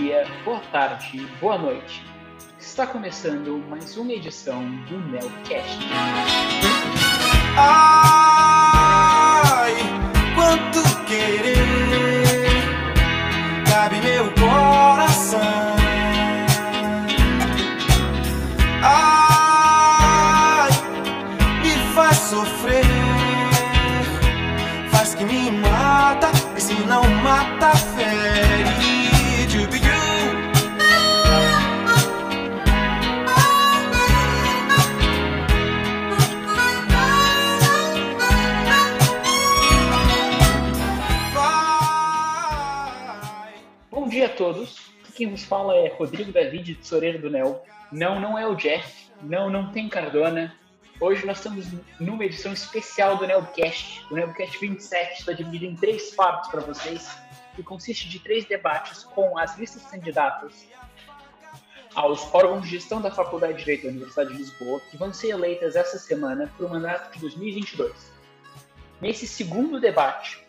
dia, boa tarde, boa noite. Está começando mais uma edição do Nelcast. Ai, todos. Quem vos fala é Rodrigo David, tesoureiro do Nel. Não, não é o Jeff. Não, não tem Cardona. Hoje nós estamos numa edição especial do Nelcast. O Nelcast 27 está dividido em três partes para vocês, que consiste de três debates com as listas candidatas aos órgãos de gestão da Faculdade de Direito da Universidade de Lisboa, que vão ser eleitas essa semana para o mandato de 2022. Nesse segundo debate,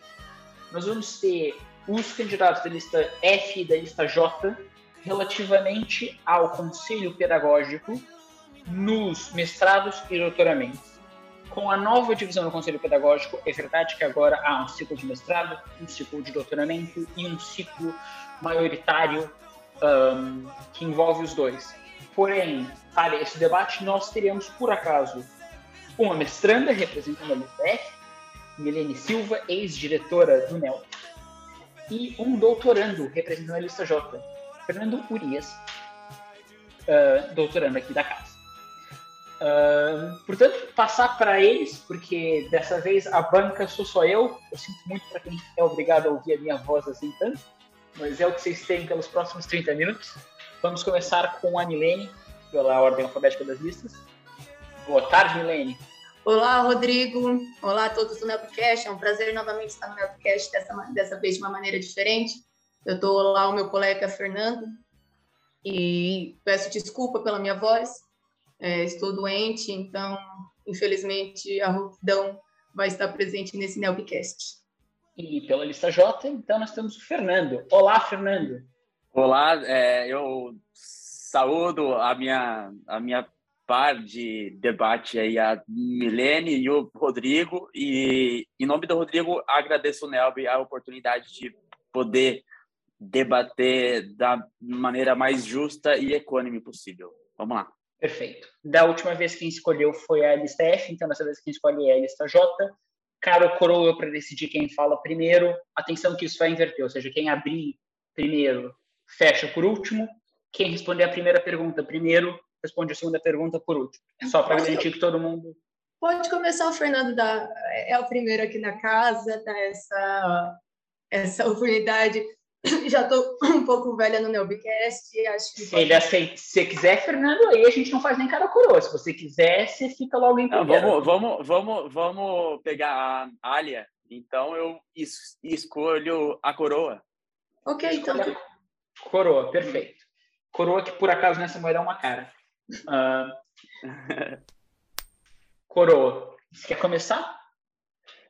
nós vamos ter os candidatos da lista F e da lista J relativamente ao conselho pedagógico nos mestrados e doutoramentos. Com a nova divisão do conselho pedagógico, é verdade que agora há um ciclo de mestrado, um ciclo de doutoramento e um ciclo maioritário ahn, que envolve os dois. Porém, para esse debate, nós teremos, por acaso, uma mestranda representando a lista F, Milene Silva, ex-diretora do NEL, e um doutorando representando a lista J, Fernando Urias, ah, doutorando aqui da casa. Ah, portanto, passar para eles, porque dessa vez a banca sou só eu. Eu sinto muito para quem é obrigado a ouvir a minha voz assim tanto, mas é o que vocês têm pelos próximos 30 minutos. Vamos começar com a Milene, pela ordem alfabética das listas. Boa tarde, Milene. Olá, Rodrigo. Olá a todos do Nelcast. É um prazer novamente estar no Nelcast, dessa, dessa vez de uma maneira diferente. Eu estou lá, o meu colega Fernando, e peço desculpa pela minha voz. É, estou doente, então, infelizmente, a rouquidão vai estar presente nesse Nelcast. E pela lista J, então nós temos o Fernando. Olá, Fernando. Olá, é, eu saúdo a minha, a minha par de debate aí, a Milene e o Rodrigo, e em nome do Rodrigo agradeço o Nelby a oportunidade de poder debater da maneira mais justa e econômica possível. Vamos lá. Perfeito. Da última vez quem escolheu foi a lista F, então dessa vez quem escolhe é a lista J. Cara ou coroa para decidir quem fala primeiro. Atenção que isso vai inverter, ou seja, quem abrir primeiro fecha por último. Quem responder a primeira pergunta primeiro responde a segunda pergunta por último. É só para garantir que todo mundo. Pode começar o Fernando, da, é o primeiro aqui na casa, dá essa, essa oportunidade. Já estou um pouco velha no Nelbcast, acho que Se ele aceita, se você quiser, Fernando, aí a gente não faz nem cara coroa. Se você quiser, você fica logo em Não, primeiro. vamos, vamos, vamos, vamos pegar a Alia. Então eu es- escolho a coroa. Ok, então. Escolha Coroa, perfeito. Coroa que por acaso nessa moeda é uma cara. Ah, coroa. Você quer começar?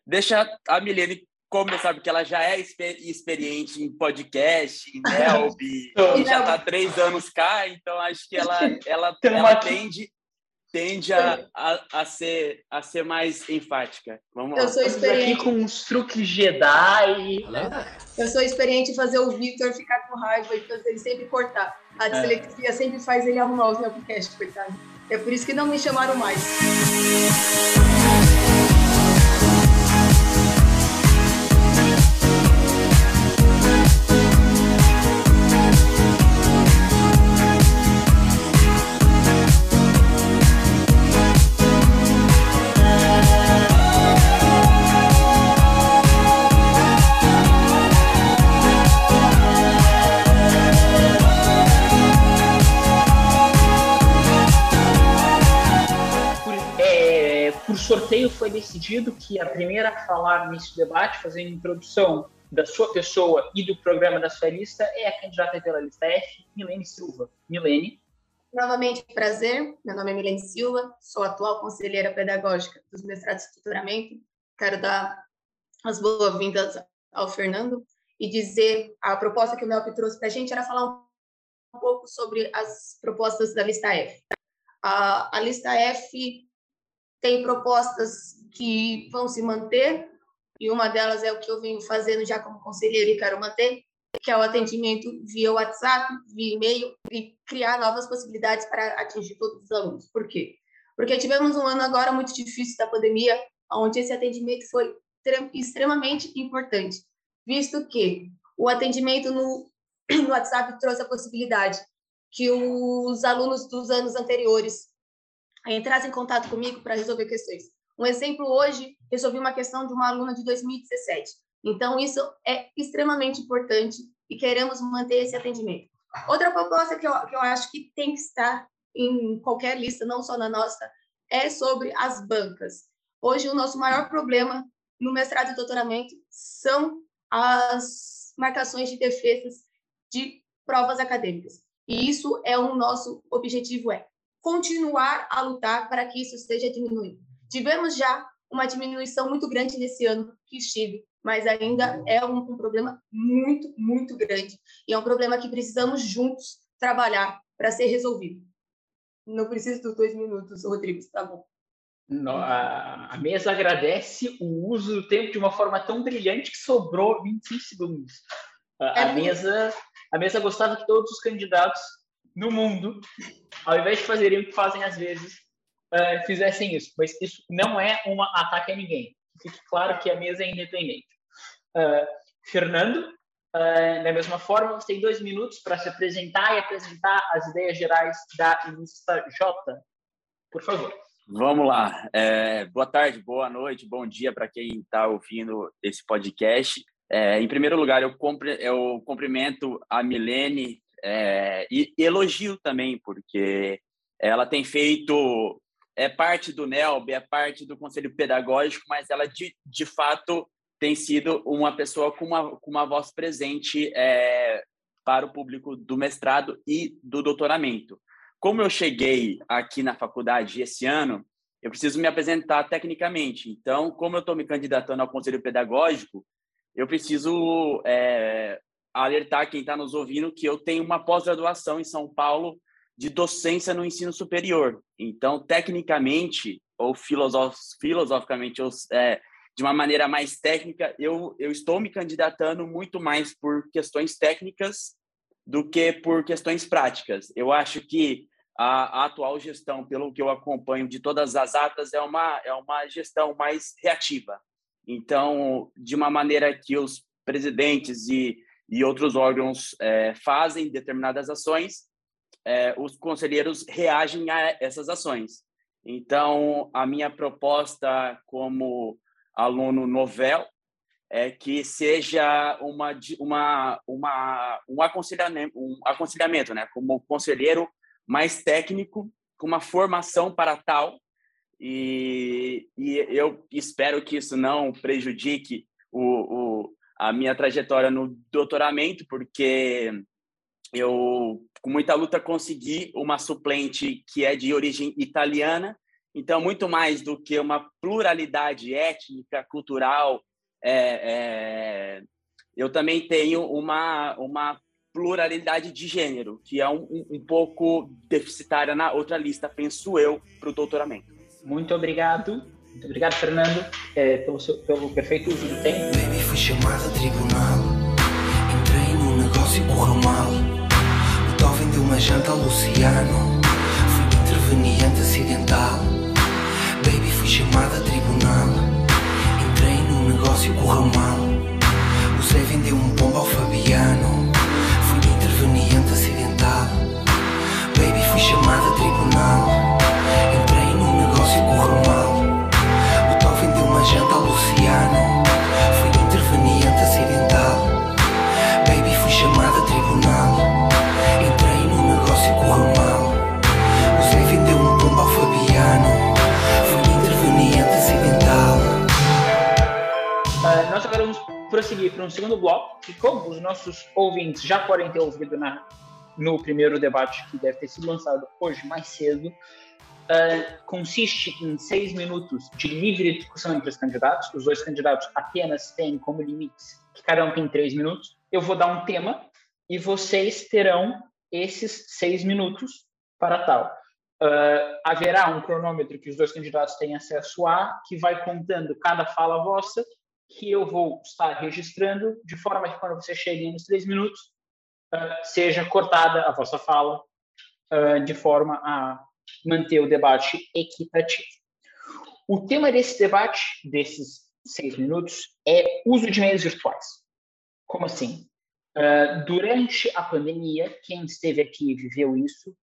Deixa a Milene começar, porque ela já é exper- experiente em podcast, em Nelb, e já está há três anos cá, então acho que ela, ela, ela aqui. Tende, a, a, a, ser, a ser mais enfática. Vamos lá. Eu sou Estamos aqui experiente, com uns truques Jedi. eu sou experiente em fazer o Victor ficar com raiva e fazer ele sempre cortar. A dislexia sempre faz ele arrumar os Nelbcast, coitado. É por isso que não me chamaram mais. Sorteio foi decidido que a primeira a falar nesse debate, fazendo introdução da sua pessoa e do programa da sua lista, é a candidata pela lista F, Milene Silva. Milene. Novamente, prazer. Meu nome é Milene Silva, sou atual conselheira pedagógica dos mestrados de tutoramento. Quero dar as boas-vindas ao Fernando e dizer a proposta que o Melp trouxe para a gente era falar um pouco sobre as propostas da lista F. A, a lista F tem propostas que vão se manter, e uma delas é o que eu venho fazendo já como conselheiro e quero manter, que é o atendimento via WhatsApp, via e-mail, e criar novas possibilidades para atingir todos os alunos. Por quê? Porque tivemos um ano agora muito difícil da pandemia, onde esse atendimento foi extremamente importante, visto que o atendimento no, no WhatsApp trouxe a possibilidade que os alunos dos anos anteriores entrassem em contato comigo para resolver questões. Um exemplo, hoje, resolvi uma questão de uma aluna de 2017. Então, isso é extremamente importante e queremos manter esse atendimento. Outra proposta que eu, que eu acho que tem que estar em qualquer lista, não só na nossa, é sobre as bancas. Hoje, o nosso maior problema no mestrado e doutoramento são as marcações de defesas de provas acadêmicas. E isso é o nosso objetivo, é continuar a lutar para que isso seja diminuído. Tivemos já uma diminuição muito grande nesse ano que estive, mas ainda é um, um problema muito, muito grande. E é um problema que precisamos juntos trabalhar para ser resolvido. Não preciso dos dois minutos, Rodrigo, tá bom. A, a, mesa agradece o uso do tempo de uma forma tão brilhante que sobrou 25 segundos. A, é a mesa, a mesa gostava que todos os candidatos no mundo, ao invés de fazerem o que fazem às vezes, uh, fizessem isso. Mas isso não é um ataque a ninguém. Fique claro que a mesa é independente. Uh, Fernando, uh, da mesma forma, você tem dois minutos para se apresentar e apresentar as ideias gerais da lista J. Por favor. Vamos lá. É, boa tarde, boa noite, bom dia para quem está ouvindo esse podcast. É, em primeiro lugar, eu, compre, eu cumprimento a Milene é, e elogio também, porque ela tem feito, é parte do NELB, é parte do Conselho Pedagógico, mas ela de, de fato tem sido uma pessoa com uma, com uma voz presente é, para o público do mestrado e do doutoramento. Como eu cheguei aqui na faculdade esse ano, eu preciso me apresentar tecnicamente. Então, como eu estou me candidatando ao Conselho Pedagógico, eu preciso é, alertar quem está nos ouvindo que eu tenho uma pós-graduação em São Paulo de docência no ensino superior. Então, tecnicamente, ou filosof filosoficamente, ou, é, de uma maneira mais técnica, eu, eu estou me candidatando muito mais por questões técnicas do que por questões práticas. Eu acho que a, a, atual gestão, pelo que eu acompanho de todas as atas, é uma, é uma gestão mais reativa. Então, de uma maneira que os presidentes e, e outros órgãos é, fazem determinadas ações, é, os conselheiros reagem a essas ações. Então, a minha proposta como aluno novel é que seja uma, uma, uma, um, aconselhamento, um aconselhamento, né? como conselheiro mais técnico, com uma formação para tal, e, e eu espero que isso não prejudique o, o, a minha trajetória no doutoramento, porque eu, com muita luta, consegui uma suplente que é de origem italiana, então, muito mais do que uma pluralidade étnica, cultural, é, é, eu também tenho uma, uma pluralidade de gênero, que é um, um, pouco deficitária na outra lista, penso eu, para o doutoramento. Muito obrigado. Muito obrigado, Fernando, é, pelo, seu, pelo perfeito uso do tempo. Baby, fui chamado a tribunal. Entrei no negócio e correu mal. O tal vendeu uma janta ao Luciano. Fui interveniente acidental. Baby, fui chamado a tribunal. Entrei no negócio e correu mal. O Zé vendeu um bomba ao Fabiano interveniente acidental. Baby, fui chamada a tribunal. Entrei num negócio e correu mal. Luciano. Fui interveniente acidental. Baby, fui chamada a tribunal. Entrei num negócio mal. O Zé vendeu um pombo ao Fabiano. Fui interveniente acidental. Uh, nós agora vamos prosseguir para um segundo bloco, que como os nossos ouvintes já podem ter ouvido na, no primeiro debate que deve ter sido lançado hoje mais cedo, uh, consiste em seis minutos de livre discussão entre os candidatos. Os dois candidatos apenas têm como limites que cada um tem três minutos. Eu vou dar um tema e vocês terão esses seis minutos para tal. Uh, haverá um cronômetro que os dois candidatos têm acesso a, que vai contando cada fala vossa, que eu vou estar registrando, de forma que quando você chegue nos três minutos, uh, seja cortada a vossa fala, uh, de forma a manter o debate equitativo. O tema desse debate, desses seis minutos, é uso de meios virtuais. Como assim? durante a pandemia, quem esteve aqui e viveu isso,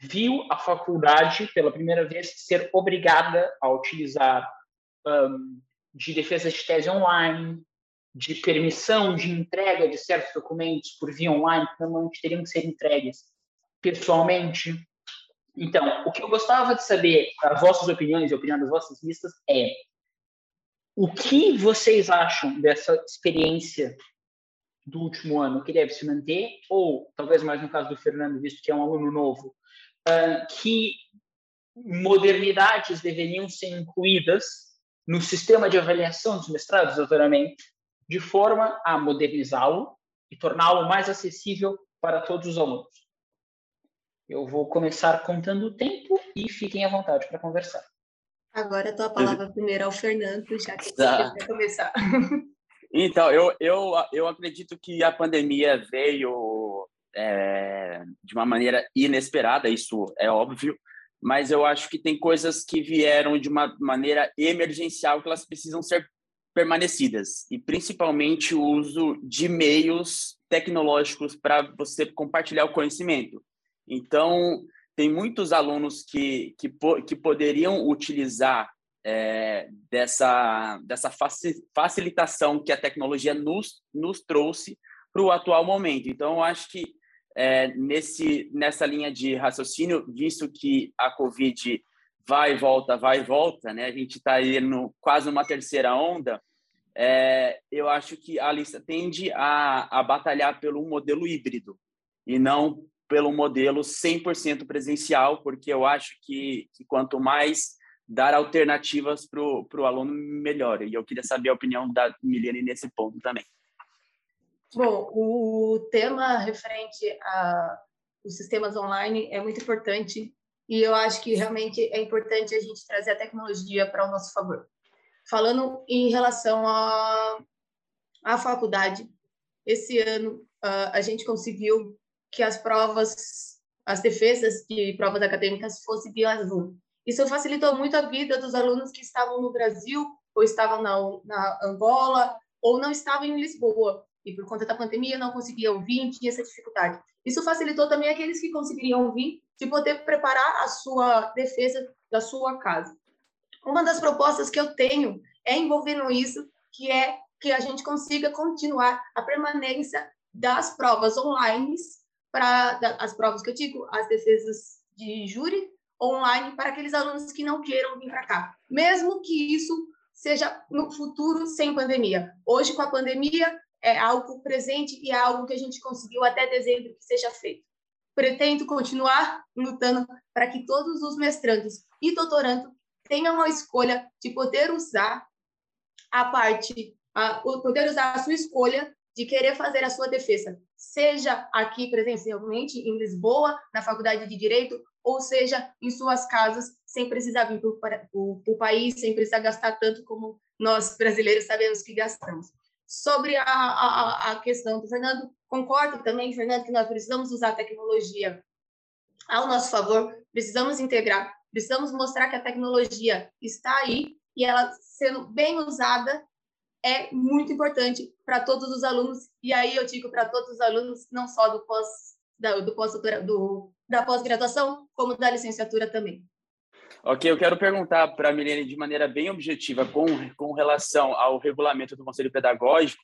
viu a faculdade, pela primeira vez, ser obrigada a utilizar um, de defesa de tese online, de permissão de entrega de certos documentos por via online, que normalmente teriam que ser entregues pessoalmente. Então, o que eu gostava de saber, as vossas opiniões e a opinião das vossas listas, é o que vocês acham dessa experiência do último ano que deve se manter, ou talvez mais no caso do Fernando, visto que é um aluno novo, uh, que modernidades deveriam ser incluídas no sistema de avaliação dos mestrados doutoramentos, de forma a modernizá-lo e torná-lo mais acessível para todos os alunos. Eu vou começar contando o tempo e fiquem à vontade para conversar. Agora a tua palavra primeiro ao Fernando, já que tá. você começar. Então, eu, eu, eu acredito que a pandemia veio é, de uma maneira inesperada, isso é óbvio, mas eu acho que tem coisas que vieram de uma maneira emergencial que elas precisam ser permanecidas, e principalmente o uso de meios tecnológicos para você compartilhar o conhecimento. Então, tem muitos alunos que, que, que poderiam utilizar é, dessa, dessa facilitação que a tecnologia nos, nos trouxe para o atual momento. Então, eu acho que é, nesse, nessa linha de raciocínio, visto que a Covid vai e volta, vai e volta, né? A gente está aí no quase uma terceira onda. É, eu acho que a lista tende a, a batalhar pelo modelo híbrido e não pelo modelo 100% presencial, porque eu acho que, que quanto mais dar alternativas para o aluno, melhor. E eu queria saber a opinião da Milene nesse ponto também. Bom, o tema referente a os sistemas online é muito importante e eu acho que realmente é importante a gente trazer a tecnologia para o nosso favor. Falando em relação à a, a faculdade, esse ano uh, a gente conseguiu que as provas, as defesas de provas acadêmicas fossem via Zoom. Isso facilitou muito a vida dos alunos que estavam no Brasil ou estavam na, na Angola ou não estavam em Lisboa e por conta da pandemia não conseguiam vir, tinha essa dificuldade. Isso facilitou também aqueles que conseguiriam vir de poder preparar a sua defesa da sua casa. Uma das propostas que eu tenho é envolvendo isso, que é que a gente consiga continuar a permanência das provas online para as provas que eu digo, as defesas de júri online para aqueles alunos que não queiram vir para cá, mesmo que isso seja no futuro sem pandemia. Hoje com a pandemia é algo presente e é algo que a gente conseguiu até dezembro que seja feito. Pretendo continuar lutando para que todos os mestrandos e doutorandos tenham a escolha de poder usar a parte, a, poder usar a sua escolha de querer fazer a sua defesa, seja aqui presencialmente em Lisboa, na Faculdade de Direito, ou seja em suas casas, sem precisar vir para o país, sem precisar gastar tanto como nós brasileiros sabemos que gastamos. Sobre a, a, a questão do Fernando, concordo também, Fernando, que nós precisamos usar a tecnologia ao nosso favor, precisamos integrar, precisamos mostrar que a tecnologia está aí e ela sendo bem usada é muito importante para todos os alunos e aí eu digo para todos os alunos não só do pós da, do pós do, da pós-graduação como da licenciatura também. Ok, eu quero perguntar para a Milene de maneira bem objetiva com, com relação ao regulamento do Conselho Pedagógico,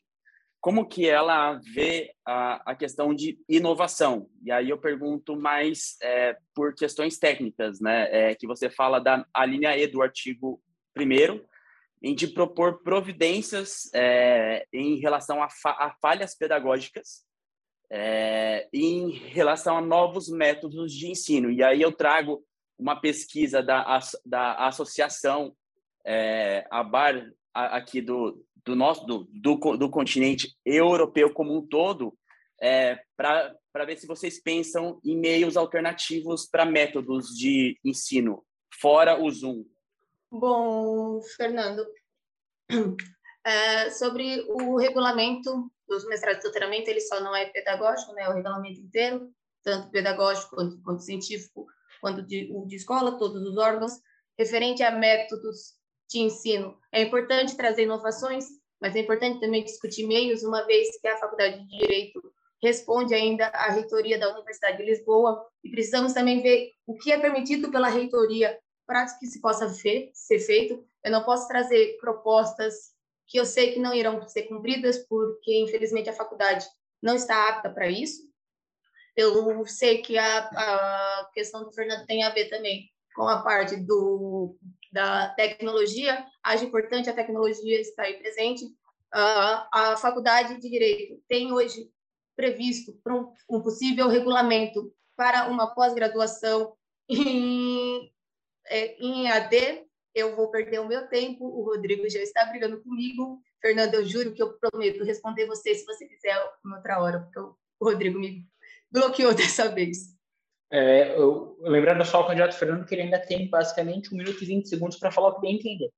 como que ela vê a, a questão de inovação? E aí eu pergunto mais é, por questões técnicas, né? É, que você fala da a linha E do artigo 1 em de propor providências é, em relação a, fa a falhas pedagógicas é, em relação a novos métodos de ensino. E aí eu trago uma pesquisa da, da associação é, a bar aqui do, do nosso do, do, do continente europeu como um todo é, para ver se vocês pensam em meios alternativos para métodos de ensino, fora o Zoom. Bom, Fernando, é, sobre o regulamento dos mestrados de doutoramento, ele só não é pedagógico, né? O regulamento inteiro, tanto pedagógico quanto, quanto científico, quanto de, o de escola, todos os órgãos, referente a métodos de ensino. É importante trazer inovações, mas é importante também discutir meios, uma vez que a Faculdade de Direito responde ainda à reitoria da Universidade de Lisboa, e precisamos também ver o que é permitido pela reitoria para que se possa ser feito. Eu não posso trazer propostas que eu sei que não irão ser cumpridas, porque, infelizmente, a faculdade não está apta para isso. Eu sei que a, a questão do Fernando tem a ver também com a parte do, da tecnologia. Acho importante a tecnologia estar aí presente. Uh, a faculdade de Direito tem hoje previsto um, um possível regulamento para uma pós-graduação em, é, em AD, eu vou perder o meu tempo, o Rodrigo já está brigando comigo. Fernando, eu juro que eu prometo responder você se você quiser em outra hora, porque o Rodrigo me bloqueou dessa vez. É, eu, lembrando só o candidato Fernando que ele ainda tem basicamente 1 minuto e 20 segundos para falar o que bem entender.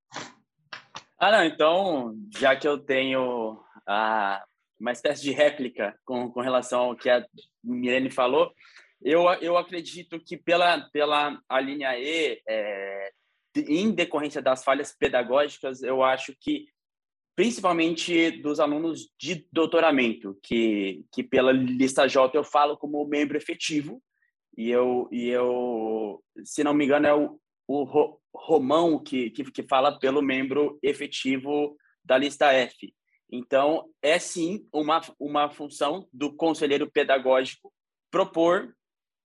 Ah, não, então, já que eu tenho a, uma espécie de réplica com, com relação ao que a Mirene falou, eu, eu acredito que pela, pela a linha E, é, em decorrência das falhas pedagógicas, eu acho que principalmente dos alunos de doutoramento, que, que pela lista J eu falo como membro efetivo, e eu, e eu se não me engano, é o, o Romão que, que, que fala pelo membro efetivo da lista F. Então, é sim uma, uma função do conselheiro pedagógico propor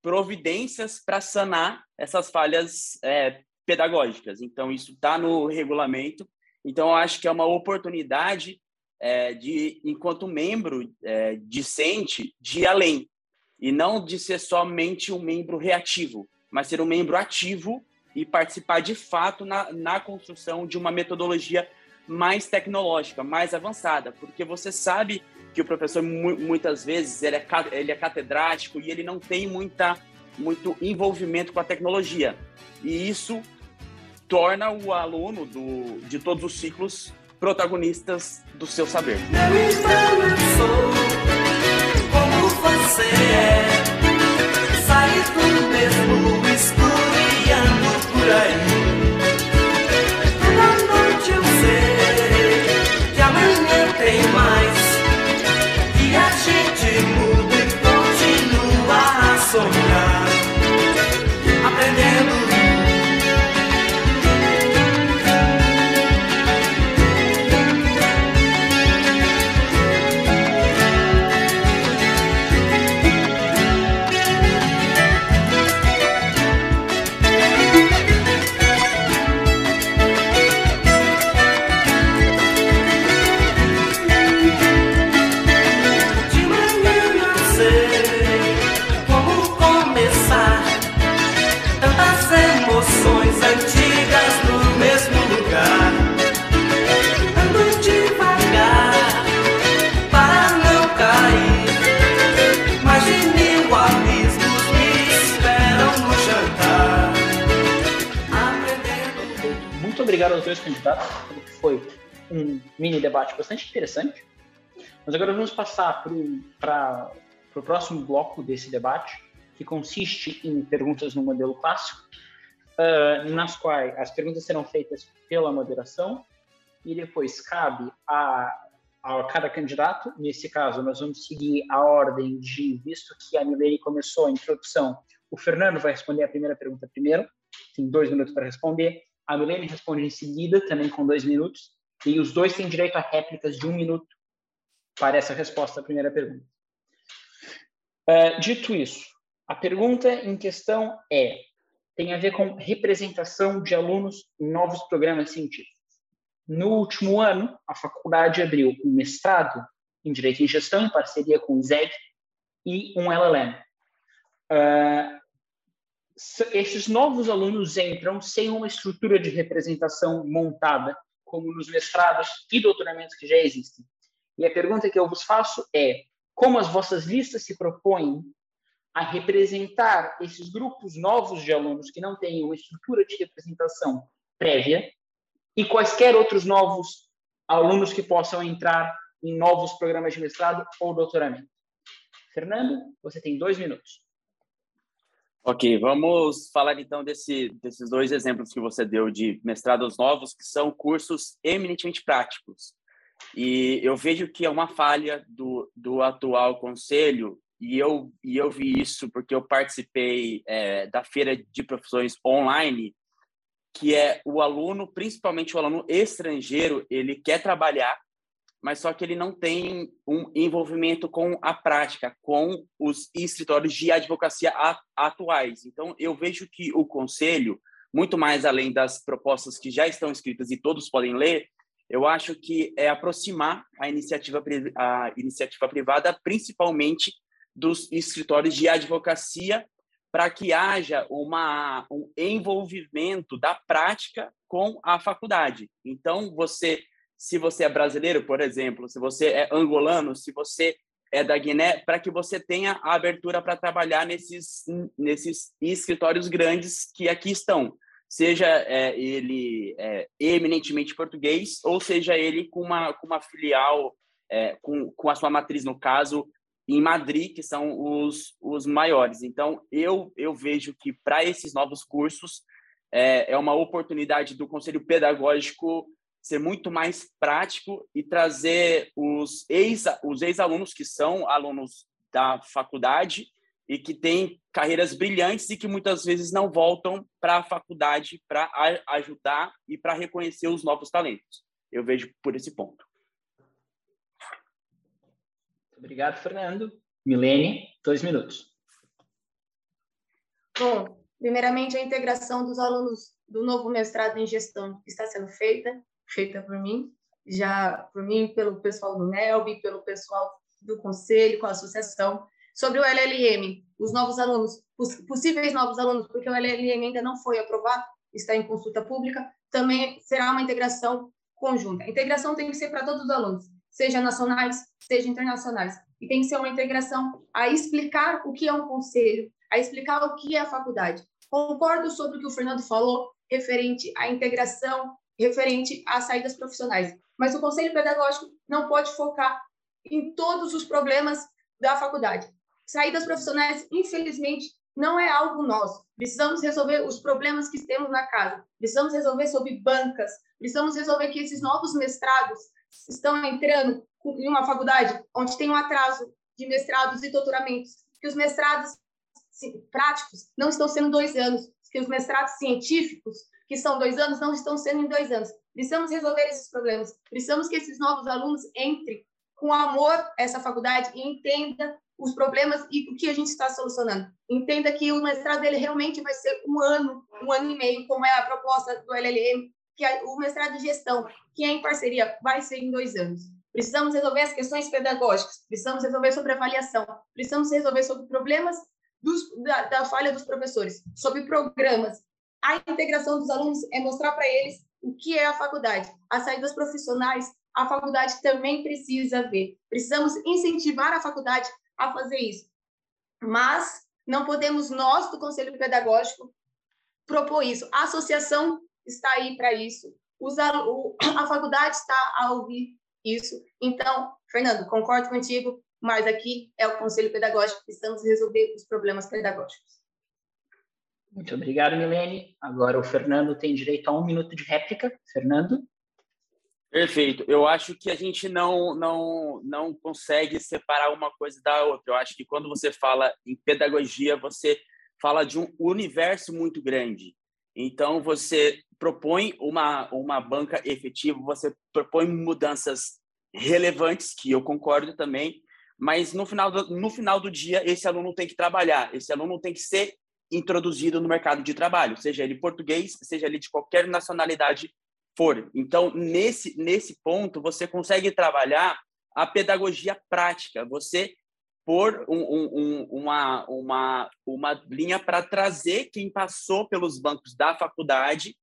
providências para sanar essas falhas é, pedagógicas. Então, isso está no regulamento. Então, acho que é uma oportunidade é, de, enquanto membro é, discente, de ir além. E não de ser somente um membro reativo, mas ser um membro ativo e participar de fato na, na construção de uma metodologia mais tecnológica, mais avançada, porque você sabe que o professor muitas vezes ele é, ele é catedrático e ele não tem muita, muito envolvimento com a tecnologia. E isso torna o aluno do, de todos os ciclos protagonistas do seu saber. Eu como você é, do mesmo por aí. Candidatos, que foi um mini debate bastante interessante. Mas agora vamos passar para o próximo bloco desse debate, que consiste em perguntas no modelo clássico, uh, nas quais as perguntas serão feitas pela moderação e depois cabe a, a cada candidato. Nesse caso, nós vamos seguir a ordem de, visto que a Milene começou a introdução, o Fernando vai responder a primeira pergunta primeiro, tem dois minutos para responder. A Milene responde em seguida, também com dois minutos, e os dois têm direito a réplicas de um minuto para essa resposta à primeira pergunta. Uh, dito isso, a pergunta em questão é tem a ver com representação de alunos em novos programas científicos. No último ano, a faculdade abriu um mestrado em Direito e Gestão, em parceria com o ZED, e um LLM. Uh, esses novos alunos entram sem uma estrutura de representação montada, como nos mestrados e doutoramentos que já existem. E a pergunta que eu vos faço é: como as vossas listas se propõem a representar esses grupos novos de alunos que não têm uma estrutura de representação prévia e quaisquer outros novos alunos que possam entrar em novos programas de mestrado ou doutoramento. Fernando, você tem dois minutos. Ok, vamos falar então desse, desses dois exemplos que você deu de mestrados novos, que são cursos eminentemente práticos. E eu vejo que é uma falha do, do atual conselho, e eu, e eu vi isso porque eu participei é, da feira de profissões online, que é o aluno, principalmente o aluno estrangeiro, ele quer trabalhar, mas só que ele não tem um envolvimento com a prática, com os escritórios de advocacia atuais. Então, eu vejo que o conselho, muito mais além das propostas que já estão escritas e todos podem ler, eu acho que é aproximar a iniciativa, a iniciativa privada, principalmente dos escritórios de advocacia, para que haja uma, um envolvimento da prática com a faculdade. Então, você se você é brasileiro, por exemplo, se você é angolano, se você é da Guiné, para que você tenha a abertura para trabalhar nesses, nesses escritórios grandes que aqui estão. Seja é, ele é, eminentemente português, ou seja ele com uma, com uma filial, é, com, com a sua matriz, no caso, em Madrid, que são os, os maiores. Então, eu, eu vejo que para esses novos cursos, é, é uma oportunidade do Conselho Pedagógico ser muito mais prático e trazer os ex os ex-alunos que são alunos da faculdade e que têm carreiras brilhantes e que muitas vezes não voltam para a faculdade para ajudar e para reconhecer os novos talentos. Eu vejo por esse ponto. Obrigado, Fernando. Milene, dois minutos. Bom, primeiramente a integração dos alunos do novo mestrado em gestão está sendo feita feita por mim, já por mim, pelo pessoal do NELB, pelo pessoal do conselho, com a associação, sobre o LLM, os novos alunos, os possíveis novos alunos, porque o LLM ainda não foi aprovado, está em consulta pública, também será uma integração conjunta. A integração tem que ser para todos os alunos, seja nacionais, seja internacionais, e tem que ser uma integração a explicar o que é um conselho, a explicar o que é a faculdade. Concordo sobre o que o Fernando falou referente à integração referente às saídas profissionais. Mas o conselho pedagógico não pode focar em todos os problemas da faculdade. Saídas profissionais, infelizmente, não é algo nosso. Precisamos resolver os problemas que temos na casa. Precisamos resolver sobre bancas. Precisamos resolver que esses novos mestrados estão entrando em uma faculdade onde tem um atraso de mestrados e doutoramentos, que os mestrados práticos não estão sendo dois anos, que os mestrados científicos que são dois anos, não estão sendo em dois anos. Precisamos resolver esses problemas. Precisamos que esses novos alunos entrem com amor essa faculdade e entenda os problemas e o que a gente está solucionando. Entenda que o mestrado dele realmente vai ser um ano, um ano e meio, como é a proposta do LLM, que é o mestrado de gestão, que é em parceria, vai ser em dois anos. Precisamos resolver as questões pedagógicas, precisamos resolver sobre avaliação, precisamos resolver sobre problemas dos, da, da falha dos professores, sobre programas, a integração dos alunos é mostrar para eles o que é a faculdade. As saídas profissionais, a faculdade também precisa ver. Precisamos incentivar a faculdade a fazer isso. Mas não podemos nós, do Conselho Pedagógico, propor isso. A associação está aí para isso. a faculdade está a ouvir isso. Então, Fernando, concordo contigo, mas aqui é o Conselho Pedagógico, precisamos resolver os problemas pedagógicos. Muito obrigado, Milene. Agora o Fernando tem direito a um minuto de réplica. Fernando? Perfeito. Eu acho que a gente não, não, não consegue separar uma coisa da outra. Eu acho que quando você fala em pedagogia, você fala de um universo muito grande. Então, você propõe uma, uma banca efetiva, você propõe mudanças relevantes, que eu concordo também, mas no final do, no final do dia, esse aluno tem que trabalhar, esse aluno tem que ser introduzido no mercado de trabalho, seja ele português, seja ele de qualquer nacionalidade for. Então, nesse, nesse ponto, você consegue trabalhar a pedagogia prática, você pôr um, um, uma, uma, uma linha para trazer quem passou pelos bancos da faculdade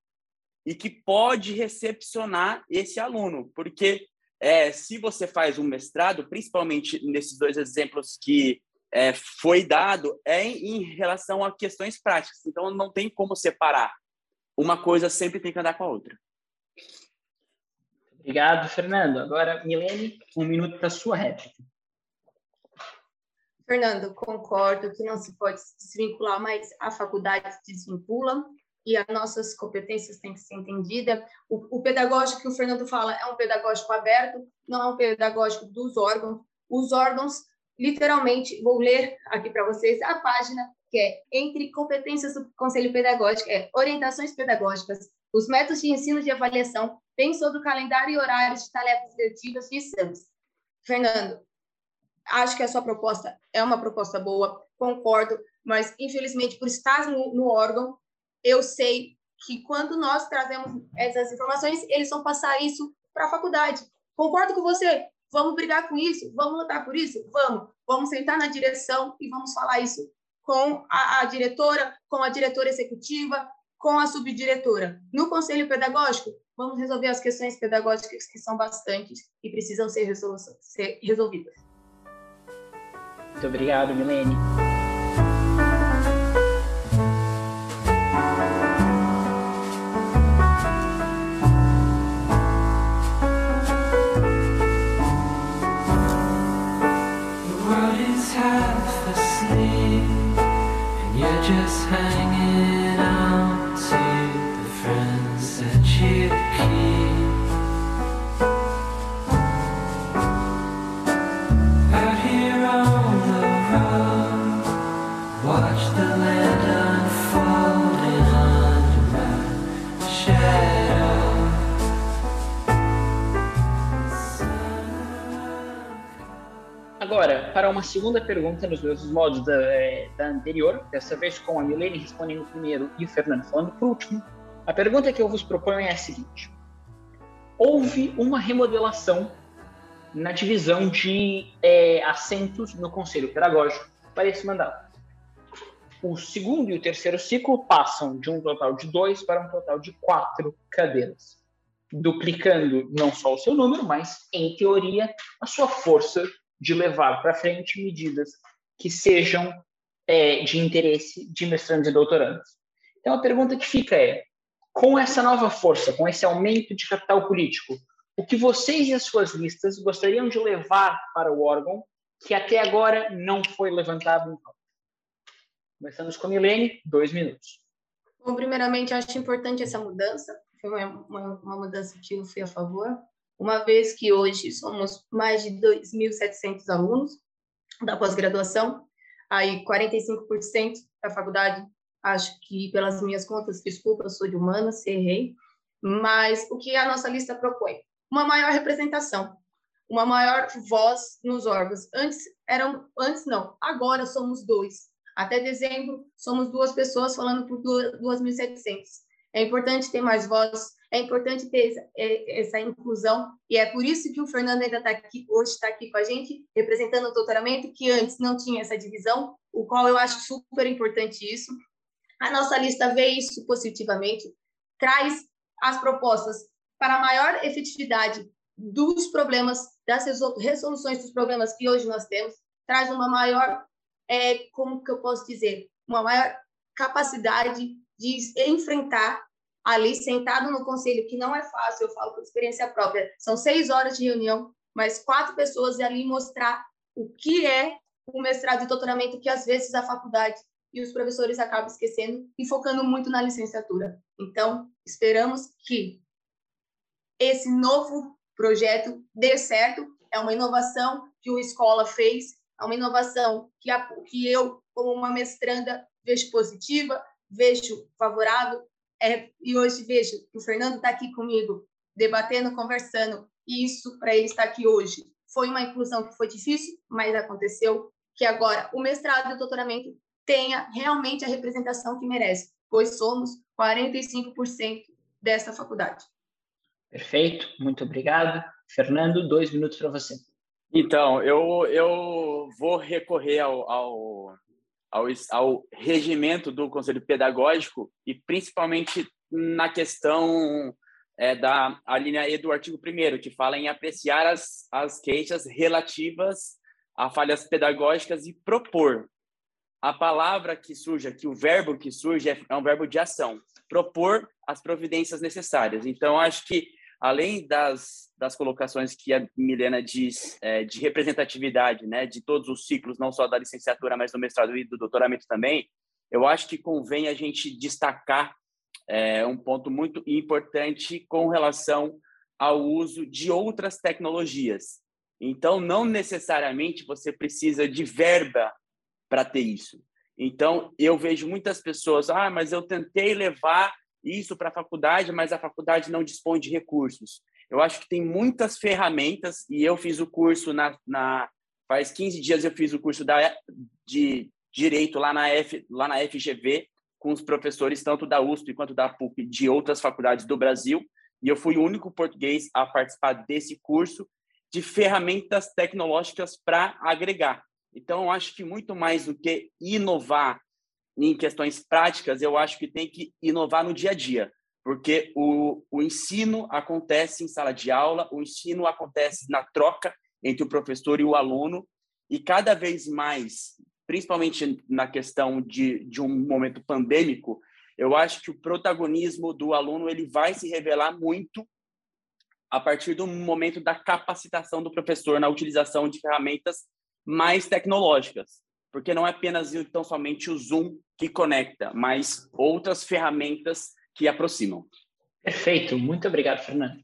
e que pode recepcionar esse aluno, porque é, se você faz um mestrado, principalmente nesses dois exemplos que é, foi dado, é em, em relação a questões práticas. Então, não tem como separar. Uma coisa sempre tem que andar com a outra. Obrigado, Fernando. Agora, Milene, um minuto para a sua réplica. Fernando, concordo que não se pode desvincular, mas a faculdade se desvincula e as nossas competências têm que ser entendidas. O, o pedagógico que o Fernando fala é um pedagógico aberto, não é um pedagógico dos órgãos. Os órgãos, literalmente, vou ler aqui para vocês a página que é entre competências do Conselho Pedagógico, é orientações pedagógicas, os métodos de ensino de avaliação, bem sobre o calendário e horários de tarefas letivas de exames. Fernando, acho que a sua proposta é uma proposta boa, concordo, mas infelizmente por estar no, no órgão, eu sei que quando nós trazemos essas informações, eles vão passar isso para a faculdade. Concordo com você. Vamos brigar com isso? Vamos lutar por isso? Vamos. Vamos sentar na direção e vamos falar isso com a, a diretora, com a diretora executiva, com a subdiretora. No conselho pedagógico, vamos resolver as questões pedagógicas que são bastantes e precisam ser, ser resolvidas. Muito obrigado, Milene. Para uma segunda pergunta nos mesmos modos da, é, da anterior, dessa vez com a Milene respondendo primeiro e o Fernando falando por último. A pergunta que eu vos proponho é a seguinte: houve uma remodelação na divisão de é, assentos no Conselho Pedagógico para esse mandato. O segundo e o terceiro ciclo passam de um total de dois para um total de quatro cadeiras, duplicando não só o seu número, mas, em teoria, a sua força de levar para frente medidas que sejam é, de interesse de mestrandos e doutorandos. Então, a pergunta que fica é: com essa nova força, com esse aumento de capital político, o que vocês e as suas listas gostariam de levar para o órgão que até agora não foi levantado em? Começamos com a Milene, dois minutos. Bom, primeiramente, acho importante essa mudança. Foi uma, uma, uma mudança que eu fui a favor uma vez que hoje somos mais de 2.700 alunos da pós-graduação, aí 45% da faculdade, acho que pelas minhas contas, desculpa, eu sou de humanas, errei, mas o que a nossa lista propõe? Uma maior representação, uma maior voz nos órgãos. Antes eram, antes não, agora somos dois. Até dezembro somos duas pessoas falando por 2.700. É importante ter mais voz, é importante ter essa, é, essa, inclusão, e é por isso que o Fernando ainda está aqui, hoje está aqui com a gente, representando o doutoramento, que antes não tinha essa divisão, o qual eu acho super importante isso. A nossa lista vê isso positivamente, traz as propostas para maior efetividade dos problemas, das resoluções dos problemas que hoje nós temos, traz uma maior, é, como que eu posso dizer, uma maior capacidade de enfrentar ali sentado no conselho, que não é fácil, eu falo por experiência própria, são seis horas de reunião, mas quatro pessoas ali mostrar o que é o mestrado e doutoramento, que às vezes a faculdade e os professores acabam esquecendo e focando muito na licenciatura. Então, esperamos que esse novo projeto dê certo. É uma inovação que o Escola fez, é uma inovação que, a, que eu, como uma mestranda, vejo positiva, vejo favorável é, e hoje vejo que o Fernando está aqui comigo, debatendo, conversando, e isso, para ele estar aqui hoje, foi uma inclusão que foi difícil, mas aconteceu, que agora o mestrado e o doutoramento tenha realmente a representação que merece, pois somos 45% dessa faculdade. Perfeito, muito obrigado. Fernando, dois minutos para você. Então, eu, eu vou recorrer ao, ao, ao, ao regimento do Conselho Pedagógico e principalmente na questão é da a linha E do artigo 1 que fala em apreciar as, as queixas relativas a falhas pedagógicas e propor. A palavra que surge aqui, o verbo que surge é, é um verbo de ação, propor as providências necessárias. Então, acho que além das, das colocações que a Milena diz é, de representatividade, né, de todos os ciclos, não só da licenciatura, mas do mestrado e do doutoramento também, eu acho que convém a gente destacar é, um ponto muito importante com relação ao uso de outras tecnologias. Então, não necessariamente você precisa de verba para ter isso. Então, eu vejo muitas pessoas, ah, mas eu tentei levar isso para a faculdade, mas a faculdade não dispõe de recursos. Eu acho que tem muitas ferramentas e eu fiz o curso na, na faz 15 dias eu fiz o curso da de direito lá na F, lá na FGV com os professores tanto da USP quanto da PUC de outras faculdades do Brasil e eu fui o único português a participar desse curso de ferramentas tecnológicas para agregar. Então, eu acho que muito mais do que inovar em questões práticas, eu acho que tem que inovar no dia a dia, porque o, o ensino acontece em sala de aula, o ensino acontece na troca entre o professor e o aluno, e cada vez mais, principalmente na questão de, de um momento pandêmico, eu acho que o protagonismo do aluno ele vai se revelar muito a partir do momento da capacitação do professor na utilização de ferramentas mais tecnológicas porque não é apenas então somente o Zoom que conecta, mas outras ferramentas que aproximam. Perfeito, muito obrigado, Fernando.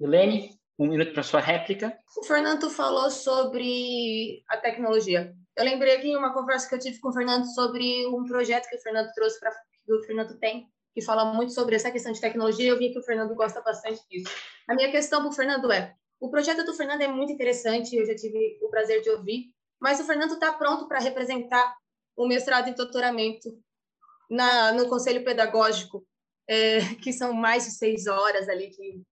Helene, um minuto para sua réplica. O Fernando falou sobre a tecnologia. Eu lembrei aqui uma conversa que eu tive com o Fernando sobre um projeto que o Fernando trouxe para que o Fernando tem, que fala muito sobre essa questão de tecnologia. Eu vi que o Fernando gosta bastante disso. A minha questão para o Fernando é: o projeto do Fernando é muito interessante, eu já tive o prazer de ouvir, mas o Fernando está pronto para representar o mestrado e doutoramento na, no conselho pedagógico, é, que são mais de seis horas ali de,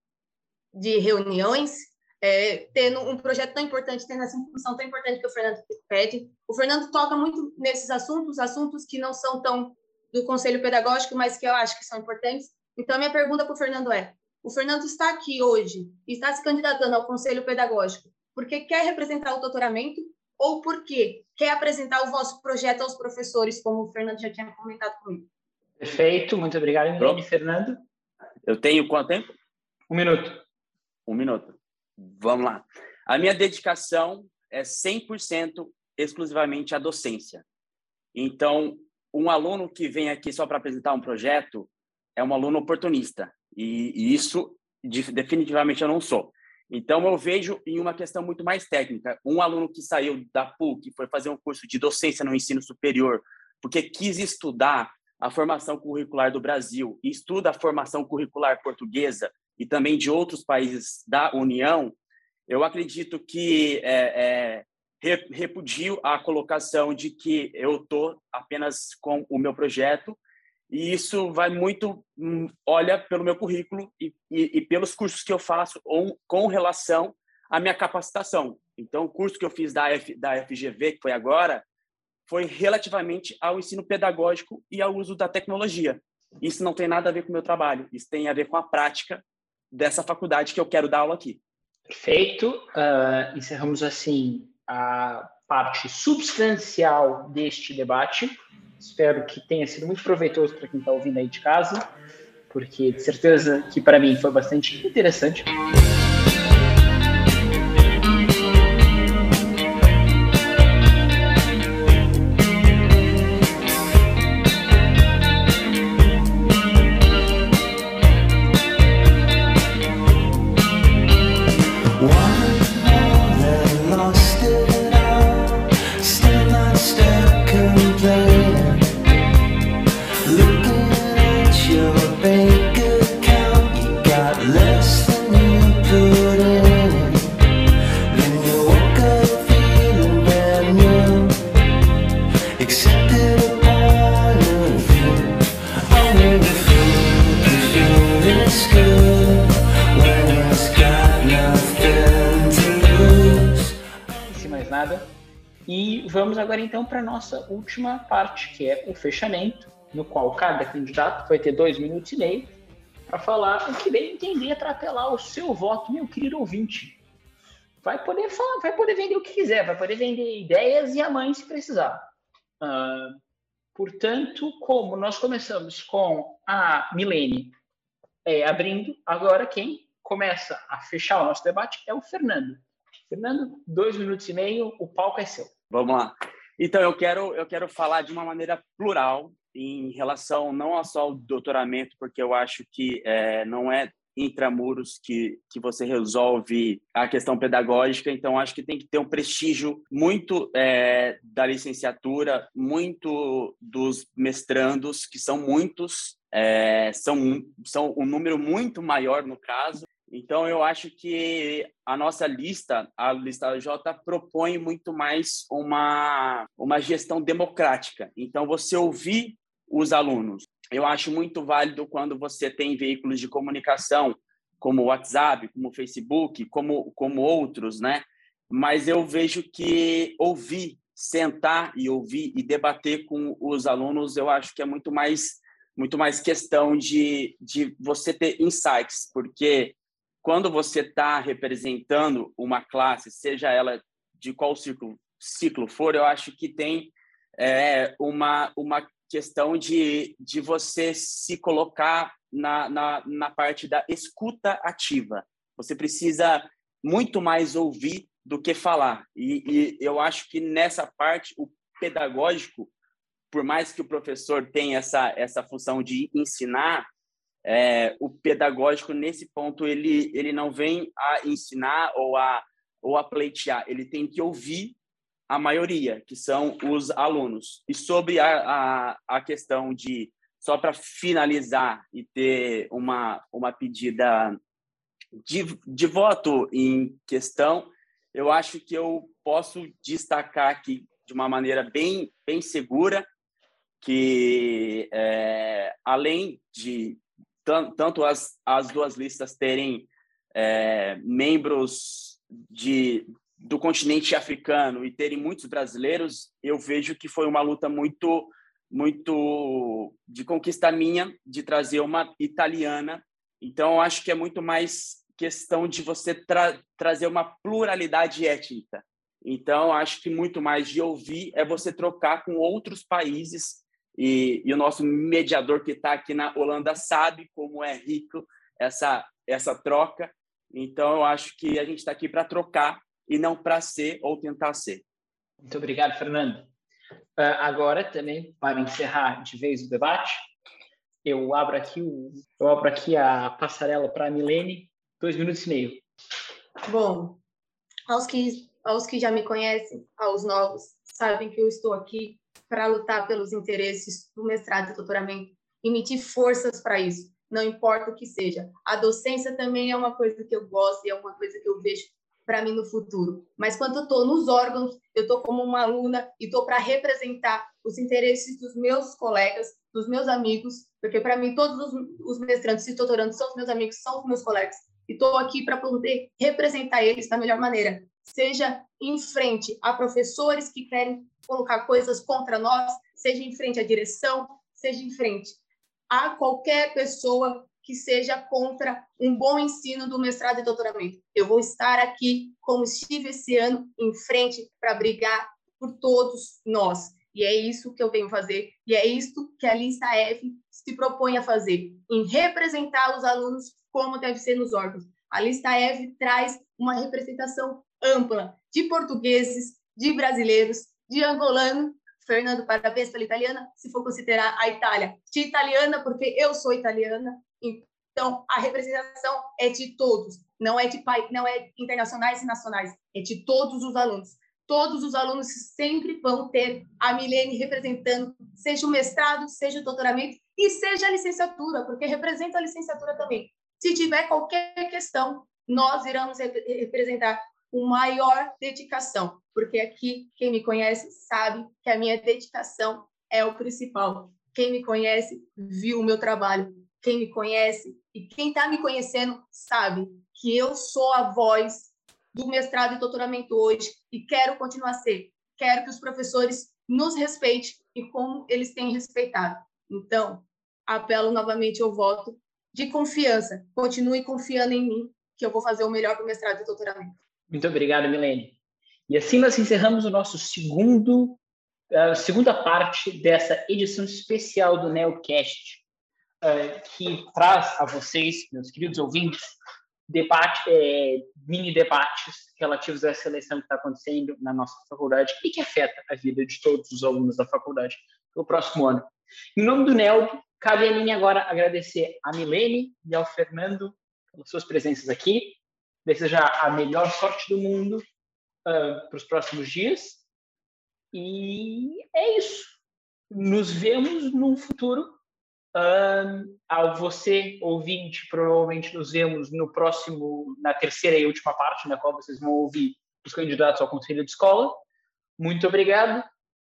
de reuniões, é, tendo um projeto tão importante, tendo essa função tão importante que o Fernando pede. O Fernando toca muito nesses assuntos, assuntos que não são tão do conselho pedagógico, mas que eu acho que são importantes. Então, minha pergunta para o Fernando é: o Fernando está aqui hoje, está se candidatando ao conselho pedagógico, porque quer representar o doutoramento ou porque quer apresentar o vosso projeto aos professores, como o Fernando já tinha comentado comigo. Perfeito, muito obrigado, Pronto. Fernando. Eu tenho quanto tempo? Um minuto. Um minuto. Vamos lá. A minha dedicação é 100% exclusivamente à docência. Então, um aluno que vem aqui só para apresentar um projeto é um aluno oportunista. E, e isso definitivamente eu não sou. Então, eu vejo em uma questão muito mais técnica. Um aluno que saiu da PUC, foi fazer um curso de docência no ensino superior, porque quis estudar a formação curricular do Brasil e estuda a formação curricular portuguesa e também de outros países da União, eu acredito que é, é, repudio a colocação de que eu estou apenas com o meu projeto e isso vai muito, hum, olha, pelo meu currículo e, e, e pelos cursos que eu faço ou, com relação à minha capacitação. Então, o curso que eu fiz da, F, da FGV, que foi agora, foi relativamente ao ensino pedagógico e ao uso da tecnologia. Isso não tem nada a ver com o meu trabalho, isso tem a ver com a prática dessa faculdade que eu quero dar aula aqui. Perfeito. Uh, encerramos assim a parte substancial deste debate. Espero que tenha sido muito proveitoso para quem está ouvindo aí de casa, porque de certeza que para mim foi bastante interessante. Nossa última parte, que é o fechamento, no qual cada candidato vai ter dois minutos e meio para falar o que bem entender para apelar o seu voto, meu querido ouvinte. Vai poder falar, vai poder vender o que quiser, vai poder vender ideias e a mãe se precisar. Uh, portanto, como nós começamos com a Milene é, abrindo, agora quem começa a fechar o nosso debate é o Fernando. Fernando, dois minutos e meio, o palco é seu. Vamos lá. Então, eu quero, eu quero falar de uma maneira plural em relação não só ao doutoramento, porque eu acho que é, não é intramuros que, que você resolve a questão pedagógica, então acho que tem que ter um prestígio muito é, da licenciatura, muito dos mestrandos, que são muitos, é, são, são um número muito maior no caso, então, eu acho que a nossa lista, a lista J, propõe muito mais uma, uma gestão democrática. Então, você ouvir os alunos. Eu acho muito válido quando você tem veículos de comunicação, como o WhatsApp, como o Facebook, como, como outros, né? Mas eu vejo que ouvir, sentar e ouvir e debater com os alunos, eu acho que é muito mais muito mais questão de, de você ter insights, porque quando você está representando uma classe, seja ela de qual ciclo, ciclo for, eu acho que tem é, uma, uma questão de, de você se colocar na, na, na parte da escuta ativa. Você precisa muito mais ouvir do que falar. E, e, eu acho que nessa parte, o pedagógico, por mais que o professor tenha essa, essa função de ensinar, é, o pedagógico nesse ponto ele ele não vem a ensinar ou a ou a pleitear, ele tem que ouvir a maioria, que são os alunos. E sobre a, a, a questão de, só para finalizar e ter uma, uma pedida de, de voto em questão, eu acho que eu posso destacar aqui de uma maneira bem, bem segura que, é, além de tanto as, as duas listas terem é, membros de, do continente africano e terem muitos brasileiros, eu vejo que foi uma luta muito muito de conquista minha de trazer uma italiana. Então, acho que é muito mais questão de você tra trazer uma pluralidade étnica. Então, acho que muito mais de ouvir é você trocar com outros países e, e o nosso mediador que está aqui na Holanda sabe como é rico essa, essa troca. Então, eu acho que a gente está aqui para trocar e não para ser ou tentar ser. Muito obrigado, Fernando. Uh, agora, também, para encerrar de vez o debate, eu abro aqui, o, eu abro aqui a passarela para a Milene, dois minutos e meio. Bom, aos que, aos que já me conhecem, aos novos, sabem que eu estou aqui para lutar pelos interesses do mestrado e doutoramento, emitir forças para isso, não importa o que seja. A docência também é uma coisa que eu gosto e é uma coisa que eu vejo para mim no futuro. Mas quando eu estou nos órgãos, eu estou como uma aluna e estou para representar os interesses dos meus colegas, dos meus amigos, porque para mim todos os, mestrantes e doutorandos são os meus amigos, são os meus colegas. E estou aqui para poder representar eles da melhor maneira, seja em frente a professores que querem colocar coisas contra nós, seja em frente à direção, seja em frente a qualquer pessoa que seja contra um bom ensino do mestrado e doutoramento. Eu vou estar aqui, como estive esse ano, em frente para brigar por todos nós. E é isso que eu venho fazer, e é isso que a lista F se propõe a fazer, em representar os alunos como deve ser nos órgãos. A lista F traz uma representação ampla de portugueses, de brasileiros, de angolano. Fernando, parabéns pela italiana, se for considerar a Itália de italiana, porque eu sou italiana. Então, a representação é de todos, não é de não é internacionais e nacionais, é de todos os alunos. Todos os alunos sempre vão ter a Milene representando, seja o mestrado, seja o doutoramento e seja a licenciatura, porque representa a licenciatura também. Se tiver qualquer questão, nós iremos representar com maior dedicação, porque aqui quem me conhece sabe que a minha dedicação é o principal. Quem me conhece viu o meu trabalho. Quem me conhece e quem está me conhecendo sabe que eu sou a voz do mestrado e doutoramento hoje e quero continuar a ser. Quero que os professores nos respeitem e como eles têm respeitado. Então, apelo novamente ao voto de confiança. Continue confiando em mim, que eu vou fazer o melhor para o mestrado e doutoramento. Muito obrigado, Milene. E assim nós encerramos o nosso segundo, uh, segunda parte dessa edição especial do NeoCast, uh, que traz a vocês, meus queridos ouvintes, debate, é, mini debates relativos à seleção que está acontecendo na nossa faculdade e que afeta a vida de todos os alunos da faculdade no próximo ano. Em nome do NELB, cabe a mim agora agradecer a Milene e ao Fernando pelas suas presenças aqui, desejar a melhor sorte do mundo uh, para os próximos dias e é isso. Nos vemos num futuro um, ao você, ouvinte, provavelmente nos vemos no próximo, na terceira e última parte, na qual vocês vão ouvir os candidatos ao Conselho de Escola. Muito obrigado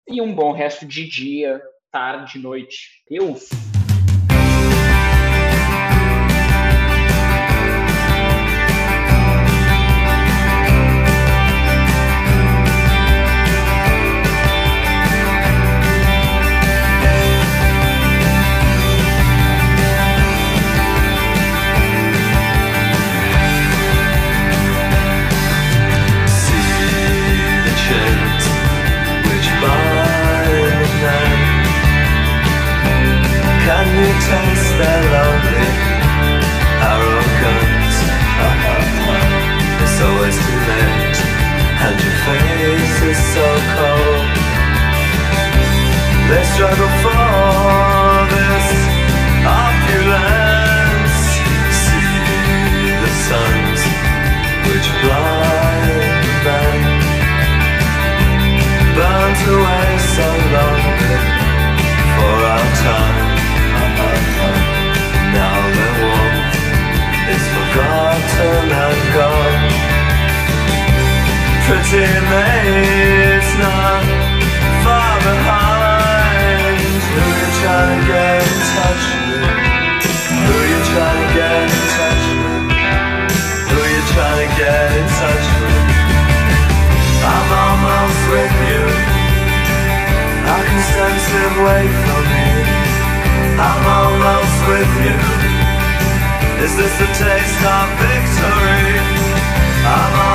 e um bom resto de dia, tarde, noite. Deus! Struggle for this opulence. See the suns which blind them burnt away so long for our time. Now the warmth is forgotten and gone. Pretty maids sense away from you. I'm almost with you. Is this the taste of victory? I'm